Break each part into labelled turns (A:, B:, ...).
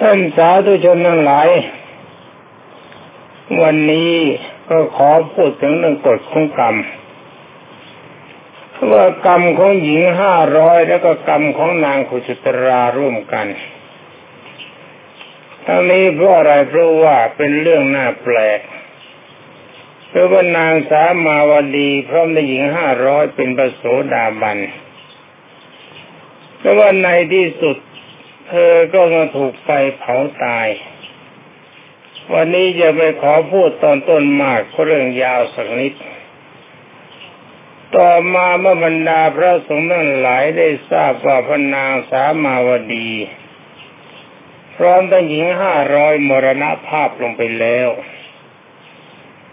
A: ท่านสาธุชนทั้งหลาย วันนี้ก็ขอพูดถึงเรื่องกฎของกรรมว่ากรรมของหญิงห้าร้อยแล้วก็กรรมของนางขุจตราร่วมกัน ทั้งนี้เพราะอะไรเพราะว่าเป็นเรื่องน่าแปลกเพราะว่านางสามาวดีพร้อมในหญิงห้าร้อยเป็นประโสดาบันเพราะว่าในที่สุด เธอก็มาถูกไฟเผาตาย วันนี้จะไปขอพูดตอนต้นมากเรื่องยาวสักนิด ต่อมาเมื่อบรรดาพระสงฆ์ทั้งหลายได้ทราบว่าพระนางสามาวดี พร้อมทั้งหญิงห้าร้อยมรณภาพลงไปแล้ว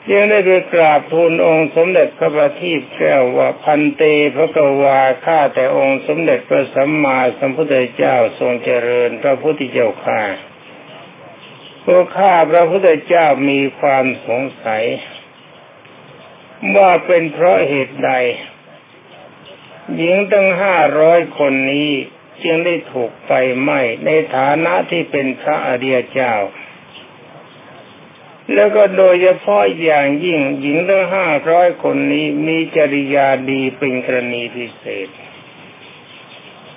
A: ยังได้ไปกราบทูลองค์สมเด็จพระบัณฑิตแก้วว่าพันเตพระกวาข้าแต่องค์สมเด็จพระสัมมาสัมพุทธเจ้าทรงเจริญพระพุทธเจ้าข้าพวกข้าพระพุทธเจ้ามีความสงสัย ว่าเป็นเพราะเหตุใด หญิงตั้งห้าร้อยคนนี้จึงได้ถูกไฟไหม้ในฐานะที่เป็นพระอริยเจ้า แล้วก็โดยเฉพาะอย่างยิ่งหญิงทั้งห้าร้อยคนนี้มีจริยาดีเป็นกรณีพิเศษ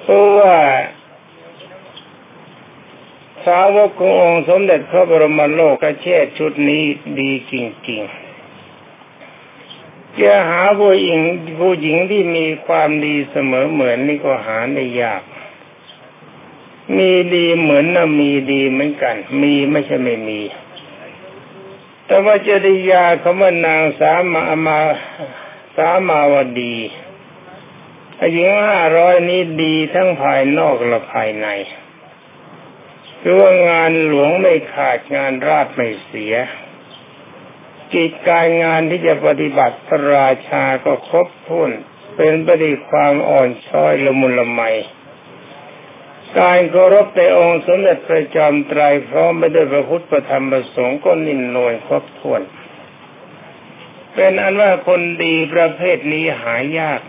A: เพราะว่าสาวกขององค์สมเด็จพระบรมโลกเชษชุดนี้ดีจริงๆ จะหาผู้หญิงผู้หญิงที่มีความดีเสมอเหมือนนี่ก็หาได้ยาก มีดีเหมือนนะมีดีเหมือนกัน มีไม่ใช่ไม่มี แต่ว่าจริยาคำว่านางสามามาสามาวดีหญิงห้าร้อยนี้ดีทั้งภายนอกและภายในคือว่างานหลวงไม่ขาดงานราชไม่เสีย กิจการงานที่จะปฏิบัติพระราชาก็ครบถ้วนเป็นปฏิความอ่อนช้อยละมุนละไม การเคารพในองค์สมเด็จพระจอมไตรพร้อมไปด้วยพระพุทธธรรมประสงค์ก็นิ่มนวลครบถ้วน เป็นอันว่าคนดีประเภทนี้หายาก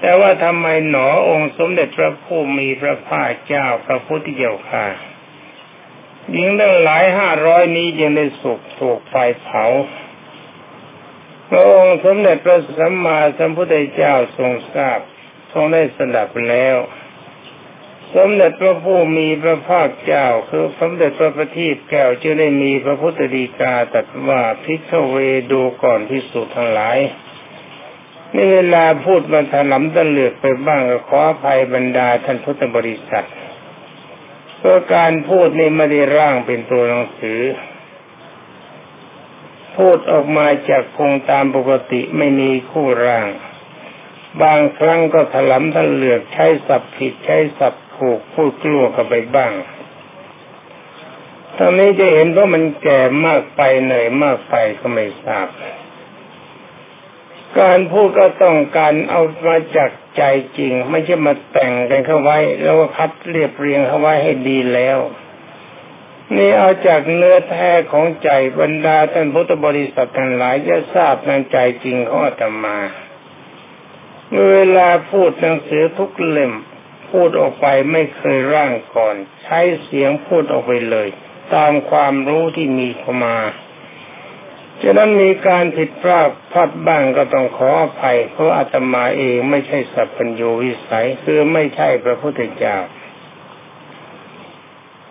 A: แต่ว่าทำไมหนอองค์สมเด็จพระผู้มีพระภาคเจ้าพระพุทธเจ้าค่ะหญิงตั้งหลายห้าร้อยนี้ยังได้สุกถูกไฟเผาพระองค์สมเด็จพระสัมมาสัมพุทธเจ้าทรงทราบ ทรงได้สดับแล้ว สมเด็จพระผู้มีพระภาคเจ้าคือสมเด็จพระประทีปแก้วจึงได้มีพระพุทธดีกาตรัสว่าพิฆเวดูก่อนพิสุทั้งหลายในเวลาพูดมันถลำตะเลือกไปบ้างขออภัยบรรดาท่านพุทธบริษัทเพราะการพูดนี่ไม่ได้ร่างเป็นตัวหนังสือ พูดออกมาจากคงตามปกติไม่มีคู่ร่าง บางครั้งก็ถลำทะเลือกใช้สับผิดใช้สับ ถูกพูดกลัวกันไปบ้างตอนนี้จะเห็นว่ามันแก่มากไปเหนื่อยมากไปก็ไม่ทราบ การพูดก็ต้องการเอามาจากใจจริง ไม่ใช่มาแต่งกันเข้าไว้ แล้วก็คัดเรียบเรียงเข้าไว้ให้ดีแล้ว นี่เอาจากเนื้อแท้ของใจบรรดาท่านพุทธบริษัททั้งหลายจะทราบในใจจริงของอาตมาเมื่อเวลาพูดหนังสือทุกเล่ม พูดออกไปไม่เคยร่างก่อน ใช้เสียงพูดออกไปเลย ตามความรู้ที่มีเข้ามาฉะนั้นมีการผิดพลาดพลาดบ้างก็ต้องขออภัย เพราะอาตมาเองไม่ใช่สัพพัญญูวิสัยคือไม่ใช่พระพุทธเจ้า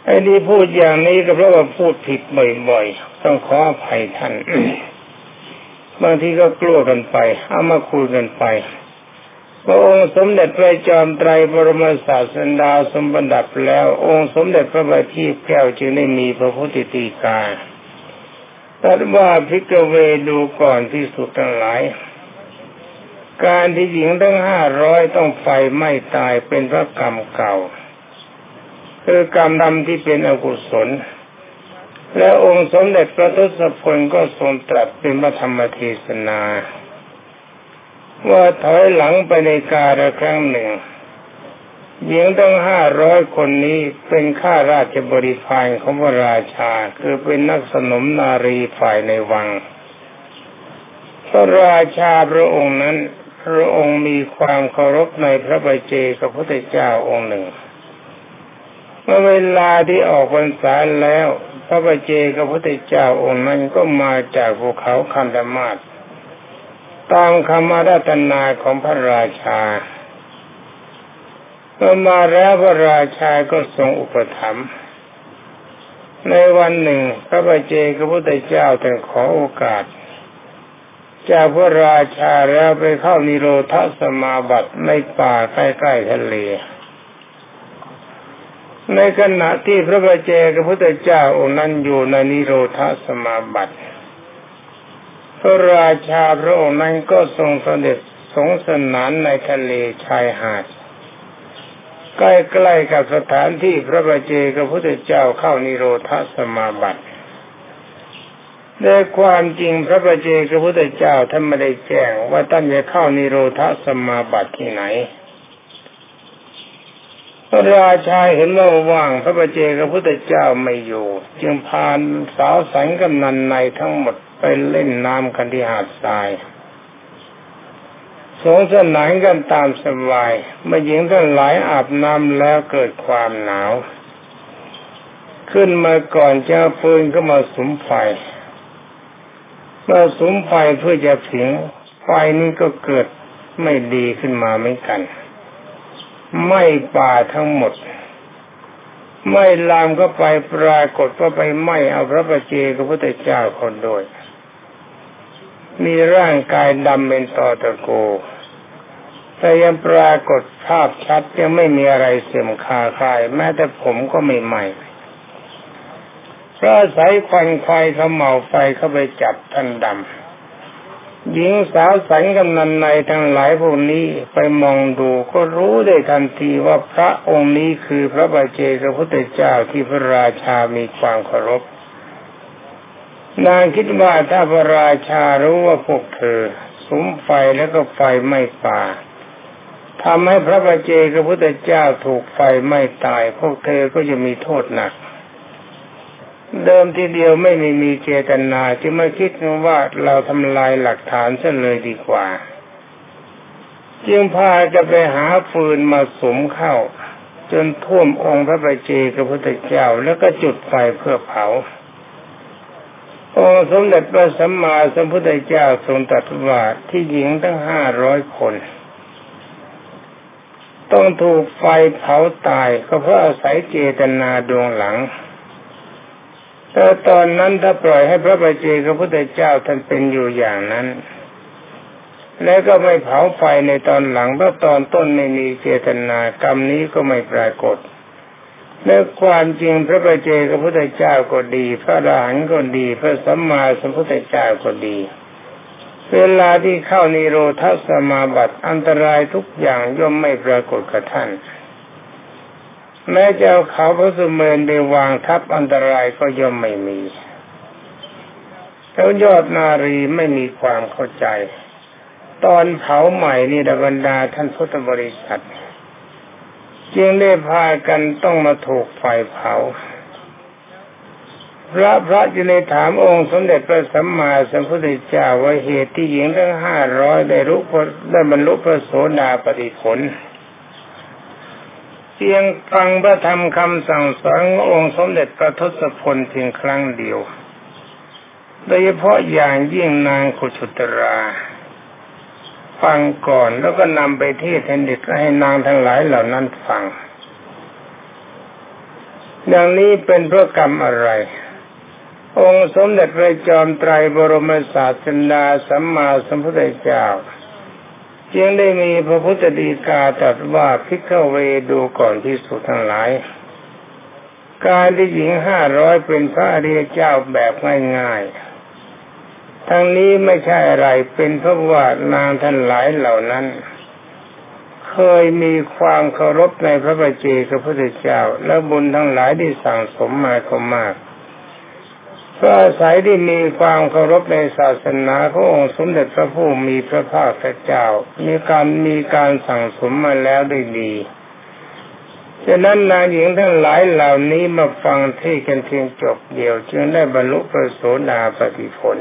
A: ไอ้ที่พูดอย่างนี้ก็เพราะว่าพูดผิดบ่อยๆ ต้องขออภัยท่าน บางทีก็กลัวกันไป เอามาคุยกันไป พระองค์สมเด็จพระจอมไตรบรมศาสดาสมบัติดับแล้ว องค์สมเด็จพระบัณฑิตแก้วจึงได้มีพระพุทธตีกาตัดว่าพิกเวดูก่อนที่สุดทั้งหลาย การที่หญิงทั้งห้าร้อยต้องไฟไม่ตายเป็นพระกรรมเก่า คือกรรมดำที่เป็นอกุศล และองค์สมเด็จพระทศพลก็ทรงตรัสเป็นพระธรรมเทศนา ว่าถอยหลังไปในกาละครั้งหนึ่งหญิงตั้งห้าร้อยคนนี้เป็นข้าราชบริพารของพระราชา คือเป็นนักสนมนารีฝ่ายในวัง พระราชาพระองค์นั้น พระองค์มีความเคารพในพระบัเจกับพระพุทธเจ้าองค์หนึ่ง เมื่อเวลาที่ออกพรรษาแล้ว พระบเจกับพระพุทธเจ้าองค์นั้นก็มาจากภูเขาคันธมาศ ตามคำอาราธนาของพระราชาเมื่อมาแล้วพระราชาก็ทรงอุปถัมภ์ในวันหนึ่ง พระบาเจกพระพุทธเจ้าแต่ขอโอกาส จากพระราชาแล้วไปเข้านิโรธสมาบัติในป่าใกล้ๆทะเล ในขณะที่พระบาเจกพระพุทธเจ้าองค์นั้นอยู่ในนิโรธสมาบัติ พระราชาพระองค์นั้นก็ทรงเสด็จสงสนานในทะเลชายหาด ใกล้ๆกับสถานที่พระบาเจกับพระพุทธเจ้าเข้านิโรธสมาบัติในความจริงพระบาเจกับพระพุทธเจ้าท่านไม่ได้แจ้งว่าท่านจะเข้านิโรธสมาบัติที่ไหนพระราชาเห็นว่าว่างพระบาเจกับพระพุทธเจ้าไม่อยู่ จึงพานสาวสังกำนันในทั้งหมด ไปเล่นน้ำกันที่หาดทรายสงสนานกันตามสบายเมื่อหญิงทั้งหลายอาบน้ำแล้วเกิดความหนาว ขึ้นมาก่อนจะฟืนก็มาสุมไฟเมื่อสุมไฟเพื่อจะผิงไฟนี้ก็เกิดไม่ดีขึ้นมาเหมือนกัน ไม่ป่าทั้งหมด ไม่ลามก็ไปปรากฏว่าไปไหมเอาพระประเจกับพระเจ้าคนโดย มีร่างกายดำเป็นตอตะโก แต่ยังปรากฏภาพชัดยังไม่มีอะไรเสื่อมคาคาย แม้แต่ผมก็ไม่ใหม่เพราะสายควันควายเขาเมาไฟเข้าไปจับท่านดำหญิงสาวสันกำนันในทั้งหลายพวกนี้ไปมองดูก็รู้ได้ทันทีว่าพระองค์นี้คือพระบาเจกพุทธเจ้าที่พระราชามีความเคารพ นางคิดว่าถ้าพระราชารู้ว่าพวกเธอสุมไฟแล้วก็ไฟไม่ป่าทำให้พระบาเจกับพุทธเจ้าถูกไฟไม่ตาย พวกเธอก็จะมีโทษหนัก เดิมทีเดียวไม่มีมีเจตนาจึงไม่คิดว่าเราทำลายหลักฐานซะเลยดีกว่า จึงพาจะไปหาฟืนมาสมเข้า จนท่วมองค์พระบาเจกับพุทธเจ้าแล้วก็จุดไฟเพื่อเผา องสมเด็จพระสัมมาสัมพุทธเจ้าทรงตรัสว่าที่หญิงทั้งห้าร้อยคน ต้องถูกไฟเผาตายก็เพราะอาศัยเจตนาดวงหลัง แต่ตอนนั้นถ้าปล่อยให้พระบาเจพระพุทธเจ้าท่านเป็นอยู่อย่างนั้น แล้วก็ไม่เผาไฟในตอนหลังเพราะตอนต้นไม่มีเจตนากรรมนี้ก็ไม่ปรากฏ ในความจริงพระบาเจกับพระพุทธเจ้าก็ดี พระอรหันต์ก็ดี พระสัมมาสัมพุทธเจ้าก็ดี เวลาที่เข้านิโรธสมาบัติอันตรายทุกอย่างย่อมไม่ปรากฏกับท่าน แม้จะเอาเขาพระสุเมนไปวางทับอันตรายก็ย่อมไม่มีแล้วยอดนารีไม่มีความเข้าใจ ตอนเผาใหม่นี่ดบรรดาท่านพุทธบริษัท จึงได้พากันต้องมาถูกไฟเผา พระพระจึงได้ถามองค์สมเด็จพระสัมมาสัมพุทธเจ้าว่าเหตุที่หญิงทั้งห้าร้อยได้รู้ได้บรรลุพระโสดาปฏิผลเพียงฟังพระธรรมคำสั่งสอนององค์สมเด็จพระทศพลเพียงครั้งเดียว โดยเฉพาะอย่างยิ่งนางขุชุตรา ฟังก่อนแล้วก็นำไปเทศให้เด็กให้นางทั้งหลายเหล่านั้นฟังอย่างนี้เป็นเพราะกรรมอะไร องค์สมเด็จพระจอมไตรบรมศาสดาสัมมาสัมพุทธเจ้าจึงได้มีพระพุทธดีกาตรัสว่าพิกเวดูก่อนที่สุดทั้งหลาย การที่หญิงห้าร้อยเป็นพระอริยเจ้าแบบง่ายๆ ทั้งนี้ไม่ใช่อะไรเป็นเพราะว่านางท่านหลายเหล่านั้น เคยมีความเคารพในพระบัจเจกพระพุทธเจ้า และบุญทั้งหลายที่สั่งสมมาก็มากก็อาศัยที่มีความเคารพในศาสนาขององค์สมเด็จพระผู้มีพระภาคเจ้า มีการมีการสั่งสมมาแล้วได้ดีฉะนั้นนางหญิงทั้งหลายเหล่านี้มาฟังเที่กันเพียงจบเดียว จึงได้บรรลุพระโสดาปฏิผล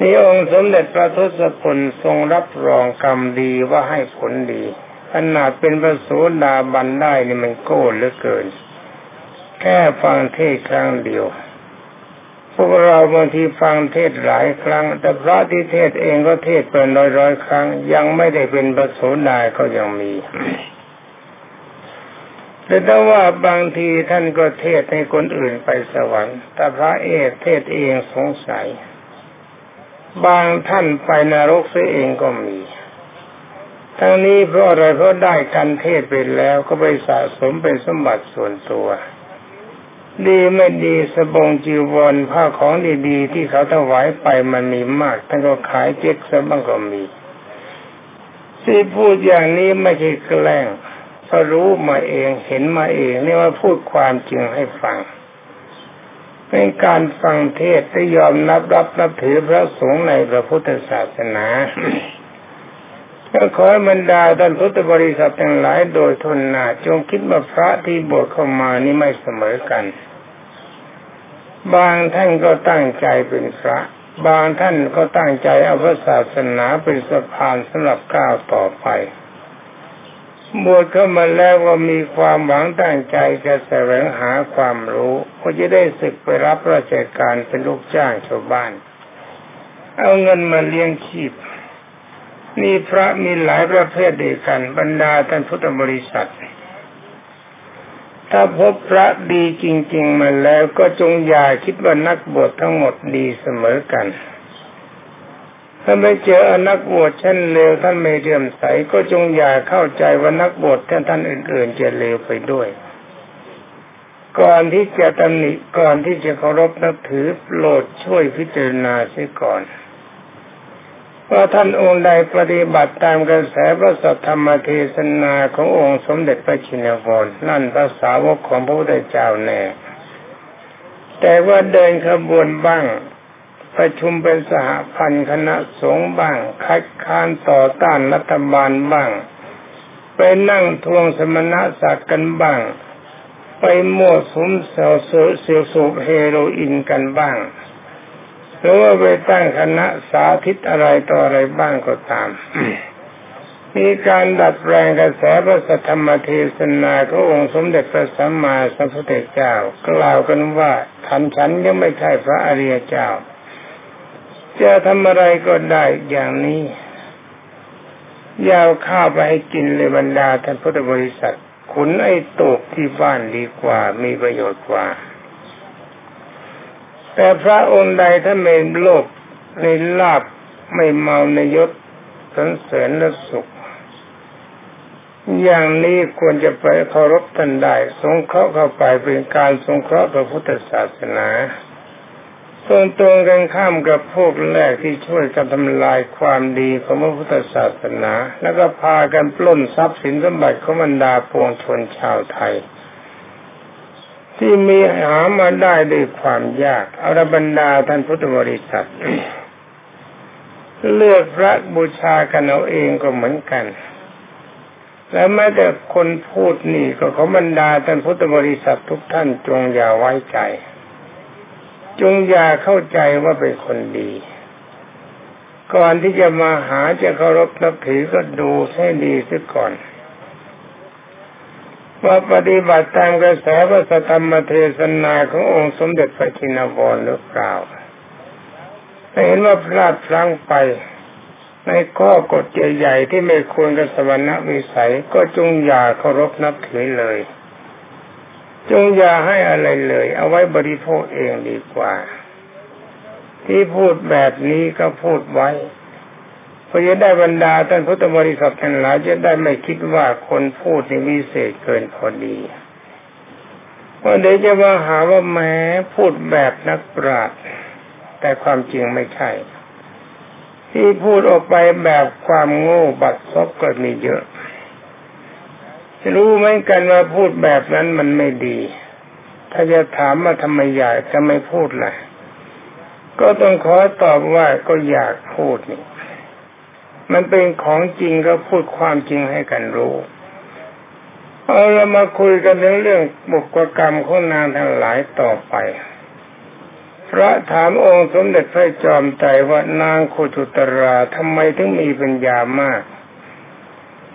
A: นี่องค์สมเด็จพระทศพลทรงรับรองกรรมดีว่าให้ผลดี ขนาดเป็นพระโสดาบันได้นี่มันโก้เหลือเกิน แค่ฟังเทศครั้งเดียว พวกเราบางทีฟังเทศหลายครั้ง แต่พระที่เทศเองก็เทศเป็นร้อยร้อยครั้ง ยังไม่ได้เป็นพระโสดาก็ยังมีแต่ถ้าว่าบางทีท่านก็เทศให้คนอื่นไปสวรรค์ แต่พระเอกเทศเองสงสัย บางท่านไปนรกเสียเองก็มี ทั้งนี้เพราะอะไรเพราะได้การเทศไปแล้วก็ไปสะสมเป็นสมบัติส่วนตัว ดีไม่ดีสบงจีวรผ้าของดีๆที่เขาถวายไปมันมีมากท่านก็ขายเจ๊กซะบ้างก็มี ที่พูดอย่างนี้ไม่ใช่แกล้งก็รู้มาเองเห็นมาเองนี่ว่าพูดความจริงให้ฟัง เป็นการฟังเทศที่ยอมนับรับนับถือพระสงฆ์ในพระพุทธศาสนาก็ขอให้บรรดาท่านพุทธบริษัททั้งหลายโดยทนหนาจงคิดว่าพระที่บวชเข้ามานี่ไม่เสมอกัน บางท่านก็ตั้งใจเป็นพระ บางท่านก็ตั้งใจเอาพระศาสนาเป็นสะพานสำหรับก้าวต่อไป บวชเข้ามาแล้วว่ามีความหวังตั้งใจจะแสวงหาความรู้ ก็จะได้ศึกไปรับราชการเป็นลูกจ้างชาวบ้าน เอาเงินมาเลี้ยงชีพ นี่พระมีหลายประเภทเดียวกันบรรดาท่านพุทธบริษัท ถ้าพบพระดีจริง ๆ มาแล้วก็จงอย่าคิดว่านักบวชทั้งหมดดีเสมอกัน ถ้าไม่เจอนักบวชเช่นเลวท่านไม่เลื่อมใสก็จงอย่าเข้าใจว่านักบวชท่านท่านอื่นๆจะเลวไปด้วย ก่อนที่จะตำหนิก่อนที่จะเคารพนับถือโปรดช่วยพิจารณาเสียก่อนว่าท่านองค์ใดปฏิบัติตามกระแสพระสัทธรรมเทศนาขององค์สมเด็จพระชินวรนั่นพระสาวกของพระพุทธเจ้าแน่ แต่ว่าเดินขบวนบ้าง ประชุมเป็นสหพันธ์คณะสงฆ์บ้าง คัดค้านต่อต้านรัฐบาลบ้าง ไปนั่งทวงสมณศักดิ์กันบ้าง ไปมั่วสุมเสาเสียสูบเฮโรอีนกันบ้าง หรือว่าไปตั้งคณะสาธิตอะไรต่ออะไรบ้างก็ตาม มีการดัดแปลงกระแสพระสธรรมเทศนาขององค์สมเด็จพระสัมมาสัมพุทธเจ้า กล่าวกันว่าท่านฉันยังไม่ใช่พระอริยเจ้า จะทำอะไรก็ได้อย่างนี้ยาวข้าวไปให้กินเลยบรรดาท่านพุทธบริษัท ขุนไอ้ตกที่บ้านดีกว่ามีประโยชน์กว่า แต่พระองค์ใดถ้าไม่โลภในลาบไม่เมาในยศสันเสริญและสุข อย่างนี้ควรจะไปเคารพท่านได้ สงเคราะห์เข้าไปเป็นการสงเคราะห์พระพุทธศาสนา ตรงตรงกันข้ามกับพวกแรกที่ช่วยกันทำลายความดีของพระพุทธศาสนา แล้วก็พากันปล้นทรัพย์สินสมบัติของบรรดาปวงชนชาวไทย ที่มีหามาได้ด้วยความยากอารบรรดาท่านพุทธบริษัท เลือกพระบูชากันเอาเองก็เหมือนกัน และแม้แต่คนพูดนี่ก็ขอบรรดาท่านพุทธบริษัททุกท่านจงอย่าไว้ใจ จงอย่าเข้าใจว่าเป็นคนดี ก่อนที่จะมาหาจะเคารพนับถือก็ดูให้ดีซะก่อน ว่าปฏิบัติตามกระแสพระธรรมเทศนาขององค์สมเด็จพระจินวรหรือเปล่าถ้าเห็นว่าพลาดพลั้งไป ในข้อกฎใหญ่ๆที่ไม่ควรกับสวรรค์วิสัยก็จงอย่าเคารพนับถือเลย จงอย่าให้อะไรเลย เอาไว้บริโภคเองดีกว่า ที่พูดแบบนี้ก็พูดไว้เพื่อจะได้บรรดาท่านพุทธบริษัททั้งหลายจะได้ไม่คิดว่าคนพูดในวิเศษเกินพอดีว่าเดี๋ยวจะมาหาว่าแม้พูดแบบนักปราชญ์แต่ความจริงไม่ใช่ ที่พูดออกไปแบบความโง่บัดซบก็มีเยอะ รู้ไหมกันว่าพูดแบบนั้นมันไม่ดี ถ้าจะถามว่าทำไมอยากจะไม่พูดล่ะ ก็ต้องขอตอบว่าก็อยากพูดนี่ มันเป็นของจริงก็พูดความจริงให้กันรู้ เอาเรามาคุยกันเรื่องเรื่องบุกกรรมของนางทั้งหลายต่อไป พระถามองค์สมเด็จพระจอมใจว่านางโคจุตราทำไมถึงมีปัญญามาก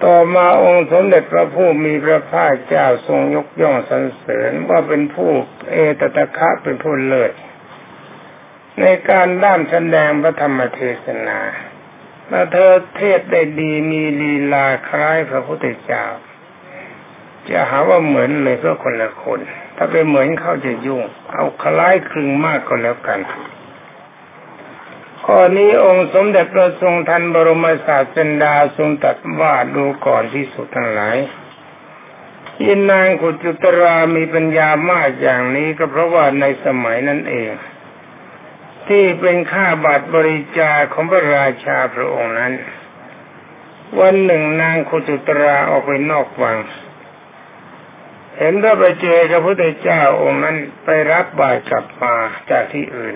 A: ต่อมาองค์สมเด็จพระผู้มีพระภาคเจ้าทรงยกย่องสรรเสริญว่าเป็นผู้เอตตะคะเป็นผู้เลิศในการด้านแสดงพระธรรมเทศนาและเธอเทศได้ดีมีลีลาคล้ายพระพุทธเจ้า จะหาว่าเหมือนเลยก็คนละคน ถ้าไปเหมือนเขาจะยุ่ง เอาคล้ายคลึงมากก็แล้วกัน ข้อนี้องค์สมเด็จพระทรงทันบรมศาสดาทรงตัดว่าดูก่อนที่สุดทั้งหลายยินนางกุจุตรามีปัญญามากอย่างนี้ก็เพราะว่าในสมัยนั้นเอง ที่เป็นข้าบาทบริจาของพระราชาพระองค์นั้น วันหนึ่งนางกุจุตราออกไปนอกวัง เห็นพระบเจกับพระพุทธเจ้าองค์นั้นไปรับบาตรกลับมาจากที่อื่น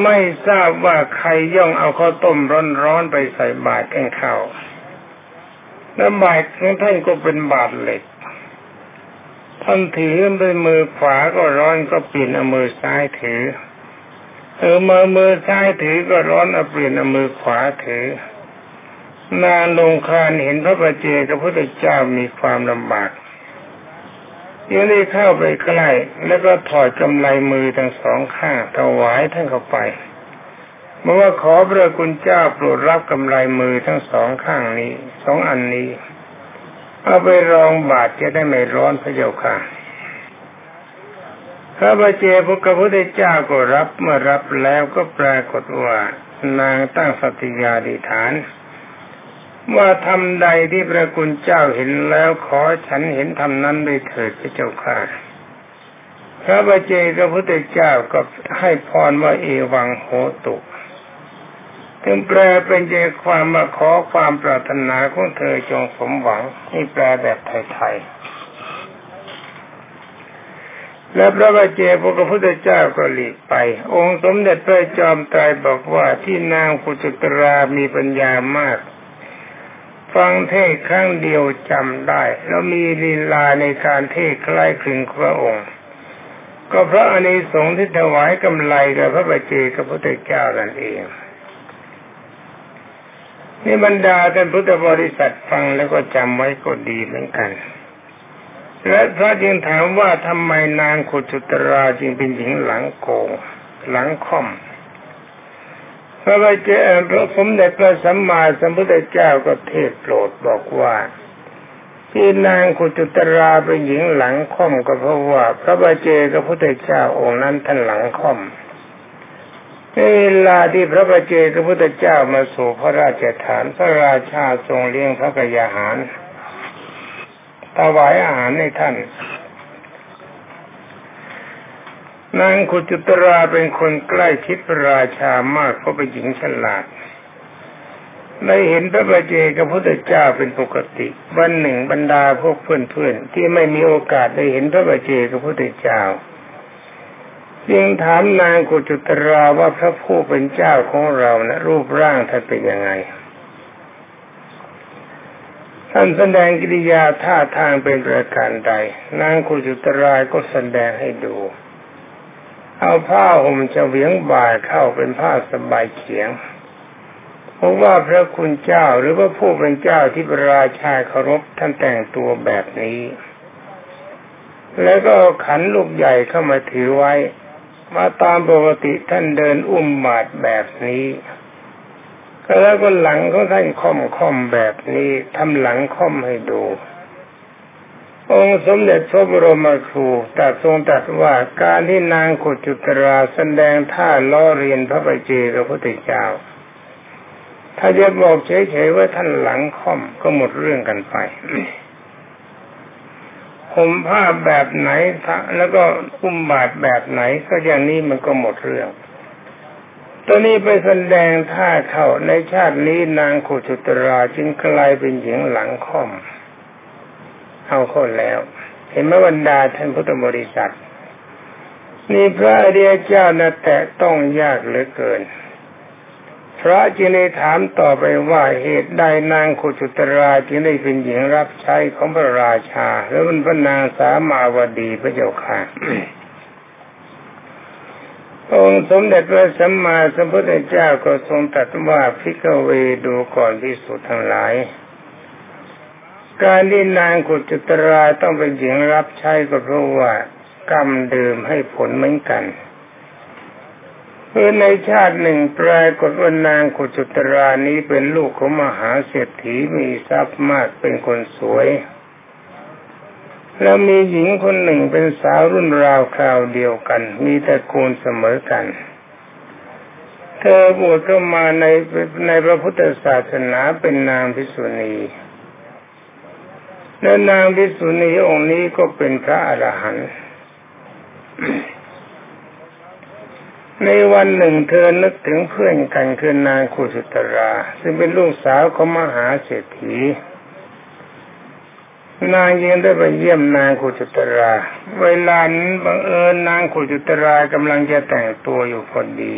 A: ไม่ทราบว่าใครย่องเอาข้าวต้มร้อนๆไปใส่บาตรแกงข้าวแล้วบาตรของท่านก็เป็นบาตรเหล็ก ท่านถือด้วยมือขวาก็ร้อนก็เปลี่ยนเอามือซ้ายถือ เออมือมือซ้ายถือก็ร้อนเอาเปลี่ยนเอามือขวาถือ นางลงคานเห็นพระประเจกับพระเจ้ามีความลำบาก ยังได้เข้าไปใกล้แล้วก็ถอดกำไลมือทั้งสองข้างถวายท่านเข้าไปเมื่อว่าขอพระคุณเจ้าโปรดรับกำไลมือทั้งสองข้างนี้สองอันนี้ เอาไปรองบาดจะได้ไม่ร้อนพระเจ้าค่ะพระบาเจพระพุทธเจ้าก็รับเมื่อรับแล้วก็ปรากฏว่านางตั้งสัตยาดิฐาน ว่าทำใดที่พระคุณเจ้าเห็นแล้วขอฉันเห็นทำนั้นได้เถิดพระเจ้าค่ะพระบาเจพระพุทธเจ้าก็ให้พรว่าเอวังโหตุถึงแปลเป็นใจความมาขอความปรารถนาของเธอจงสมหวังนี่แปลแบบไทยๆ และพระบาเจพระพุทธเจ้าก็หลีกไป องค์สมเด็จพระจอมไตรบอกว่าที่นางกุจุตรามีปัญญามาก ฟังเทศครั้งเดียวจำได้ แล้วมีลีลาในการเทศใกล้คลึงพระองค์ ก็เพราะอานิสงส์ที่ถวายกำไรกับพระบัจเจกับพระพุทธเจ้านั่นเองนี่บรรดาท่านพุทธบริษัทฟังแล้วก็จำไว้ก็ดีเหมือนกัน และพระจึงถามว่าทำไมนางขุจุตราจึงเป็นหญิงหลังโกง หลังค่อม พระบาเจ้าพระสมเด็จพระสัมมาสัมพุทธเจ้าก็เทศโปรดบอกว่าที่นางกุจุตราเป็นหญิงหลังค่อมก็เพราะว่า พระบาเจกับพระพุทธเจ้าองค์นั้นท่านหลังค่อมเวลาที่พระบาเจกับพระพุทธเจ้ามาสู่พระราชฐานพระราชาทรงเลี้ยงพระกยาหารถวายอาหารให้ท่าน นางขุจุตราเป็นคนใกล้ชิดพระราชามากเพราะเป็นหญิงฉลาดได้เห็นพระบาเจกับพระพุทธเจ้าเป็นปกติ วันหนึ่งบรรดาพวกเพื่อนๆที่ไม่มีโอกาสได้เห็นพระบาเจกับพระพุทธเจ้าจึงถามนางกุจุตราว่าพระผู้เป็นเจ้าของเรานะรูปร่างท่านเป็นยังไง ท่านแสดงกิริยาท่าทางเป็นประการใด นางกุจุตราก็แสดงให้ดู เอาผ้าห่มเฉวียงบ่ายเข้าเป็นผ้าสบายเฉียงเพราะว่าพระคุณเจ้าหรือว่าผู้เป็นเจ้าที่พระราชาเคารพท่านแต่งตัวแบบนี้ แล้วก็ขันลูกใหญ่เข้ามาถือไว้ มาตามปกติท่านเดินอุ้มบาดแบบนี้แล้วก็หลังของท่านค่อมค่อมแบบนี้ทำหลังค่อมให้ดู องค์สมเด็จพระบรมครูตัดทรงตัดว่าการที่นางขุจุตราแสดงท่าล้อเรียนพระบัจเจกับพระพุทธเจ้า ถ้าจะบอกเฉยๆว่าท่านหลังค่อมก็หมดเรื่องกันไปผมผ้าแบบไหนแล้วก็อุ้มบาดแบบไหนก็อย่างนี้มันก็หมดเรื่องตอนนี้ไปแสดงท่าเข้าในชาตินี้นางขุจุตราจึงกลายเป็นหญิงหลังค่อม เอาคนแล้ว เห็นไหมบรรดาท่านพุทธบริษัทนี่พระอริยเจ้านะแต่ต้องยากเหลือเกิน พระจึงได้ถามต่อไปว่าเหตุใดนางขุจุตราจึงได้เป็นหญิงรับใช้ของพระราชา แล้วเป็นพระนางสามาวดีพระเจ้าค่ะองค์สมเด็จพระสัมมาสัมพุทธเจ้าก็ทรงตรัสว่าพิกเวดูก่อนพิสุทั้งหลาย การที่นางกุจุตราต้องเป็นหญิงรับใช้ก็เพราะว่ากรรมเดิมให้ผลเหมือนกันเพื่อในชาติหนึ่งปรากฏว่านางกุจุตรานี้เป็นลูกของมหาเศรษฐีมีทรัพย์มากเป็นคนสวย แล้วมีหญิงคนหนึ่งเป็นสาวรุ่นราวคราวเดียวกัน มีตระกูลเสมอกัน เธอบวชเข้ามาในในพระพุทธศาสนาเป็นนางพิสุณี และนางพิสุณีองค์นี้ก็เป็นพระอรหันต์ในวันหนึ่งเธอนึกถึงเพื่อนกันคือนางคุสุตรา ซึ่งเป็นลูกสาวของมหาเศรษฐีนางยังได้ไปเยี่ยมนางคุจุตรา เวลานั้นบังเอิญนางคุจุตรากำลังจะแต่งตัวอยู่พอดี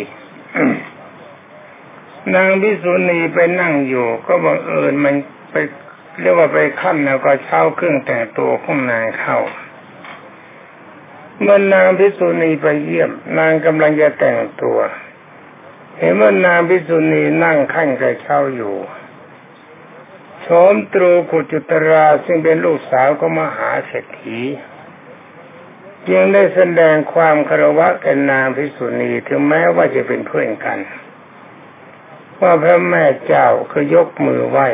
A: นางพิสุณีไปนั่งอยู่ ก็บังเอิญมันไป เรียกว่าไปขั้นแล้วก็เช่าเครื่องแต่งตัวของนางเข้า เมื่อนางพิสุณีไปเยี่ยม นางกำลังจะแต่งตัว เห็นว่านางพิสุณีนั่งขั้นกระเช้าอยู่โฉมตรูกุจุตราซึ่งเป็นลูกสาวของมหาเศรษฐียังได้แสดงความคารวะแก่นางพิสุณีถึงแม้ว่าจะเป็นเพื่อนกัน ว่าพระแม่เจ้าคือยกมือไหว้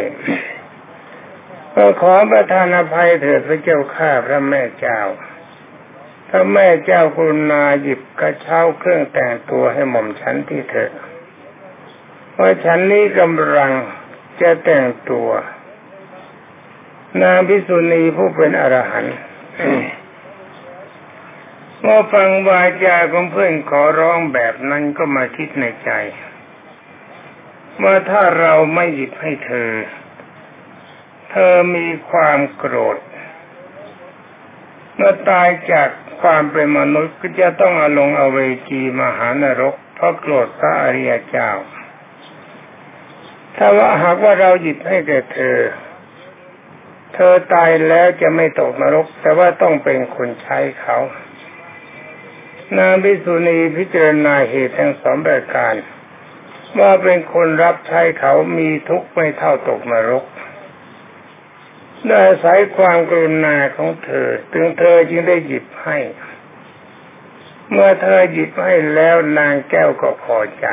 A: ก็ขอประทานอภัยเถิดพระเจ้าข้าพระแม่เจ้าถ้าแม่เจ้ากรุณาหยิบกระเช้าเครื่องแต่งตัวให้หม่อมฉันที่เถอะว่าฉันนี้กำลังจะแต่งตัว นางพิสุณีผู้เป็นอรหันต์เมื่อฟังวาจาของเพื่อนขอร้องแบบนั้นก็มาคิดในใจ ว่าถ้าเราไม่หยิบให้เธอ เธอมีความโกรธ เมื่อตายจากความเป็นมนุษย์ก็จะต้องอาลงอเวจีมหานรก เพราะโกรธพระอริยเจ้า ถ้าว่าหากว่าเราหยิบให้แก่เธอ เธอตายแล้วจะไม่ตกนรก แต่ว่าต้องเป็นคนใช้เขา นางพิสุณีพิจารณาเหตุทั้งสองประการ ว่าเป็นคนรับใช้เขามีทุกข์ไม่เท่าตกนรก ได้อาศัยความกรุณาของเธอ ถึงเธอจึงได้หยิบให้ เมื่อเธอหยิบให้แล้วนางแก้วก็พอใจ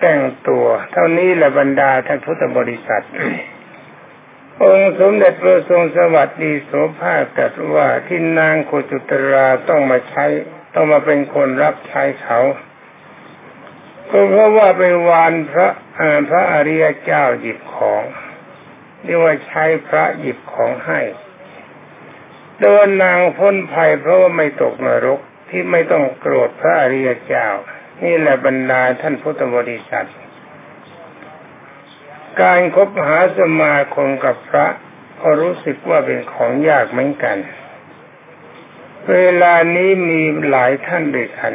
A: แต่งตัว เท่านี้แหละบรรดาท่านพุทธบริษัท องค์สมเด็จพระทรงสวัสดีโสภาคตรัสว่าที่นางโคจุตราต้องมาใช้ ต้องมาเป็นคนรับใช้เขาก็เพราะว่าเป็นวานพระพระอริยเจ้าหยิบของ เรียกว่าใช้พระหยิบของให้โดนนางพ้นภัยเพราะว่าไม่ตกนรกที่ไม่ต้องโกรธพระอริยเจ้า นี่แหละบรรดาท่านพุทธบริษัทการคบหาสมาคมกับพระก็รู้สึกว่าเป็นของยากเหมือนกัน เวลานี้มีหลายท่านด้วยกัน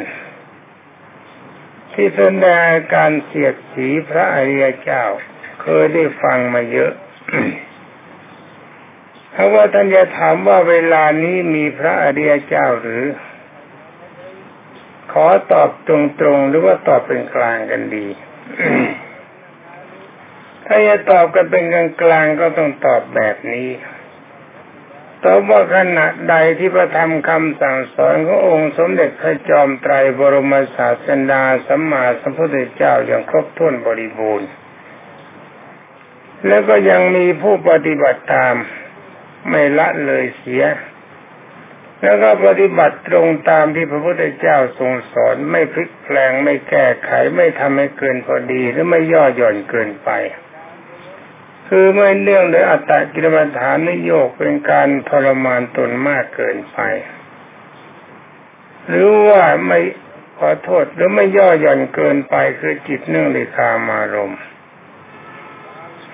A: ที่แสดงการเสียดสีพระอริยเจ้า เคยได้ฟังมาเยอะ ถ้าว่าท่านจะถามว่าเวลานี้มีพระอริยเจ้าหรือ ขอตอบตรงๆหรือว่าตอบเป็นกลางกันดีถ้าจะตอบกันเป็นกลางกลางก็ต้องตอบแบบนี้ตอบว่าขณะใดที่พระธรรมคำสั่งสอนขององค์สมเด็จพระจอมไตรบรมศาสดาสัมมาสัมพุทธเจ้าอย่างครบถ้วนบริบูรณ์ แล้วก็ยังมีผู้ปฏิบัติตามไม่ละเลยเสีย แล้วก็ปฏิบัติตรงตามที่พระพุทธเจ้าทรงสอนไม่พลิกแปลงไม่แก้ไขไม่ทำให้เกินพอดีหรือไม่ย่อหย่อนเกินไป คือไม่เนื่องด้วยอัตตกิรมฐานนิโยกเป็นการทรมานตนมากเกินไป หรือว่าไม่ขอโทษหรือไม่ย่อหย่อนเกินไปคือจิตเนื่องในคามารมณ์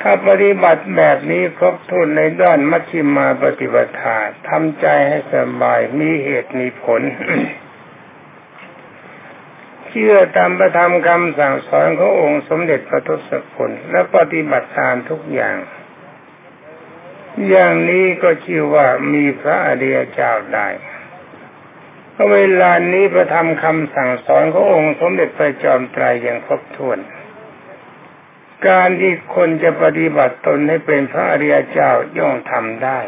A: ถ้าปฏิบัติแบบนี้ครบถ้วนในด้านมัชฌิมาปฏิบัติทำใจให้สบายมีเหตุมีผล เชื่อตามประธรรมคำสั่งสอนขององค์สมเด็จพระทศพลและปฏิบัติตามทุกอย่าง อย่างนี้ก็ชื่อว่ามีพระอริยเจ้าได้เวลานี้ประธรรมคำสั่งสอนขององค์สมเด็จพระจอมไตรยังครบถ้วน การที่คนจะปฏิบัติตนให้เป็นพระอริยเจ้าย่อมทำได้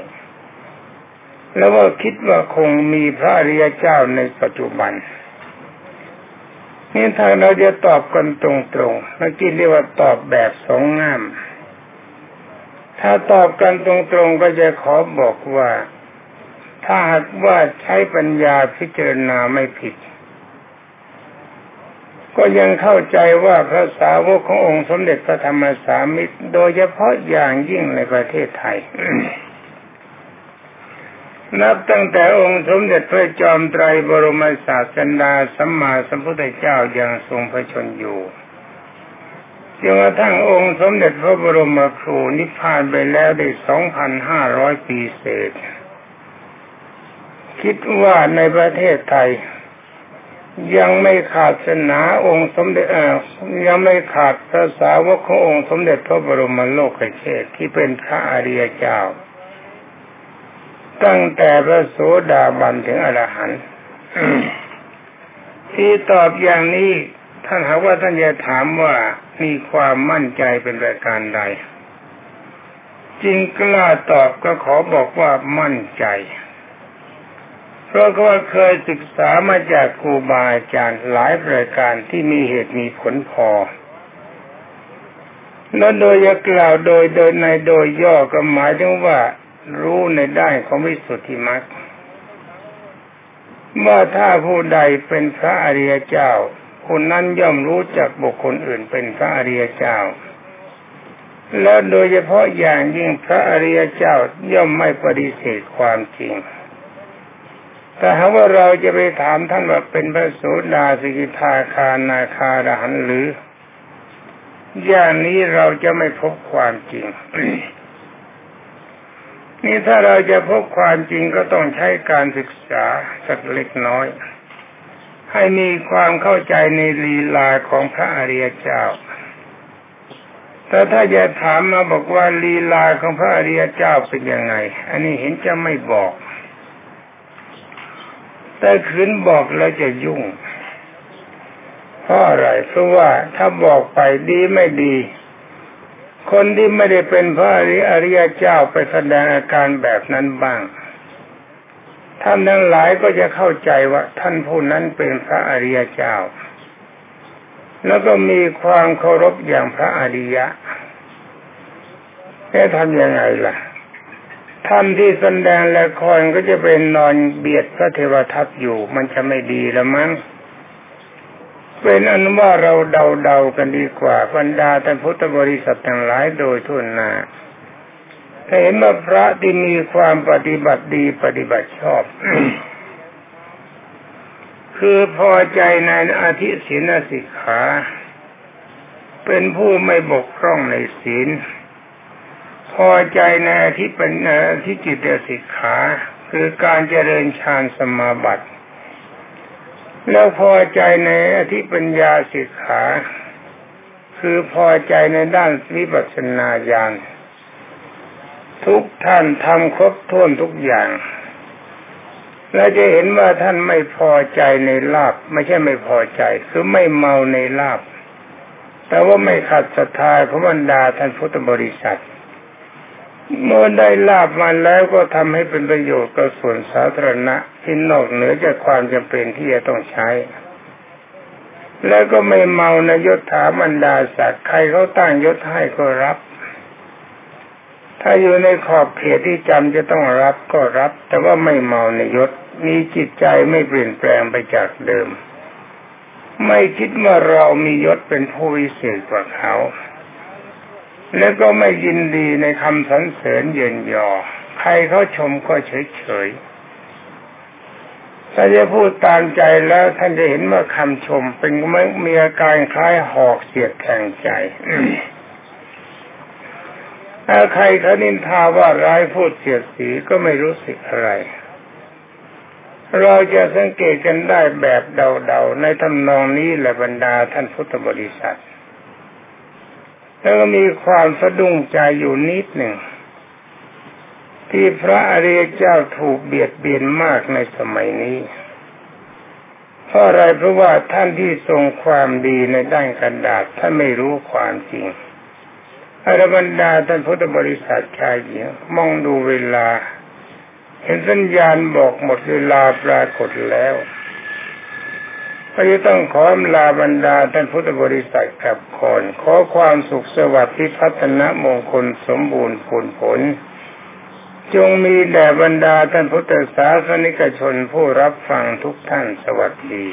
A: แล้วว่าคิดว่าคงมีพระอริยเจ้าในปัจจุบันนี่ถ้าเราจะตอบกันตรงๆเมื่อกี้เรียกว่าตอบแบบสองงาม ถ้าตอบกันตรงๆก็จะขอบอกว่า ถ้าหากว่าใช้ปัญญาพิจารณาไม่ผิด ก็ยังเข้าใจว่าพระสาวกขององค์สมเด็จพระธรรมสามิตร โดยเฉพาะอย่างยิ่งในประเทศไทย นับตั้งแต่องค์สมเด็จพระจอมไตรบรมศาสดาสัมมาสัมพุทธเจ้ายังทรงพระชนอยู่จนกระทั่งองค์สมเด็จพระบรมครูนิพพานไปแล้วได้สองพันห้าร้อยปีเศษ คิดว่าในประเทศไทย ยังไม่ขาดศาสนาองค์สมเด็จยังไม่ขาดพระสาวกขององค์สมเด็จพระบรมโลกเชษที่เป็นพระอริยเจ้า ตั้งแต่พระโสดาบันถึงอรหันต์ที่ตอบอย่างนี้ท่านหาว่าท่านจะถามว่ามีความมั่นใจเป็นประการใด จริงกล้าตอบก็ขอบอกว่ามั่นใจ พราะว่าเคยศึกษามาจากครูบาอาจารย์หลายประการที่มีเหตุมีผลพอ แล้วโดยจะกล่าวโดยโดยในโดยย่อก็หมายถึงว่ารู้ในด้านของวิสุทธิมรรคว่าถ้าผู้ใดเป็นพระอริยเจ้า คนนั้นย่อมรู้จักบุคคลอื่นเป็นพระอริยเจ้า แล้วโดยเฉพาะอย่างยิ่งพระอริยเจ้าย่อมไม่ปฏิเสธความจริง แต่หากว่าเราจะไปถามท่านว่าเป็นพระโสดาสิกิทาคานาคาดหันหรือ อย่างนี้เราจะไม่พบความจริง นี่ถ้าเราจะพบความจริงก็ต้องใช้การศึกษาสักเล็กน้อย ให้มีความเข้าใจในลีลาของพระอริยเจ้าแต่ถ้าจะถามมาบอกว่าลีลาของพระอริยเจ้าเป็นยังไง อันนี้เห็นจะไม่บอก แต่ขืนบอกแล้วจะยุ่งเพราะอะไรเพราะว่าถ้าบอกไปดีไม่ดี คนที่ไม่ได้เป็นพระอริยเจ้าไปแสดงอาการแบบนั้นบ้าง ท่านทั้งหลายก็จะเข้าใจว่าท่านผู้นั้นเป็นพระอริยเจ้า แล้วก็มีความเคารพอย่างพระอริยะจะทำยังไงล่ะ ท่านที่แสดงละครก็จะเป็นนอนเบียดพระเทวทัตอยู่ มันจะไม่ดีละมั้งเป็นอันว่าเราเดาเดากันดีกว่าบรรดาท่านพุทธบริษัททั้งหลายโดยทุนนาถ้าเห็นว่าพระที่มีความปฏิบัติดีปฏิบัติชอบ คือพอใจในอาทิศีลสิกขา เป็นผู้ไม่บกพร่องในศีล พอใจในที่เป็นที่จิตสิกขาคือการเจริญฌานสมาบัติ แล้วพอใจในอธิปัญญาสิกขา คือพอใจในด้านวิปัสสนาญาณทุกท่านทำครบถ้วนทุกอย่าง และจะเห็นว่าท่านไม่พอใจในลาบไม่ใช่ไม่พอใจ คือไม่เมาในลาบ แต่ว่าไม่ขัดศรัทธาของบรรดาท่านพุทธบริษัท เมื่อได้ลาบมาแล้วก็ทำให้เป็นประโยชน์กับส่วนสาธารณะที่นอกเหนือจากความจำเป็นที่จะต้องใช้ แล้วก็ไม่เมาในยศถาบรรดาศักดิ์ใครเขาตั้งยศให้ก็รับ ถ้าอยู่ในขอบเขตที่จำจะต้องรับก็รับ แต่ว่าไม่เมาในยศมีจิตใจไม่เปลี่ยนแปลงไปจากเดิม ไม่คิดว่าเรามียศเป็นผู้วิเศษกว่าเขา แล้วก็ไม่ยินดีในคำสรรเสริญเยินยอ ใครเขาชมก็เฉยเฉยถ้าจะพูดตามใจแล้วท่านจะเห็นว่าคำชมเป็นมีอาการคล้ายหอกเสียดแทงใจถ้าใครเขานินทาว่าร้ายพูดเสียดสีก็ไม่รู้สึกอะไร เราจะสังเกตกันได้แบบเดาๆ ในทำนองนี้แหละบรรดาท่านพุทธบริษัท แล้วก็มีความสะดุ้งใจอยู่นิดหนึ่ง ที่พระอริยเจ้าถูกเบียดเบียนมากในสมัยนี้เพราะอะไรเพราะว่าท่านที่ทรงความดีในด้านกระดาษท่านไม่รู้ความจริงอรบรรดาท่านพุทธบริษัทชายหญิงมองดูเวลา เห็นสัญญาณบอกหมดเวลาปรากฏแล้ว ก็จะต้องขอลาบรรดาท่านพุทธบริษัทกับคอน ขอความสุขสวัสดิ์ที่พัฒนามงคลสมบูรณ์ผลผล จงมีแด่บรรดาท่านพุทธศาสนิกชนผู้รับฟังทุกท่านสวัสดี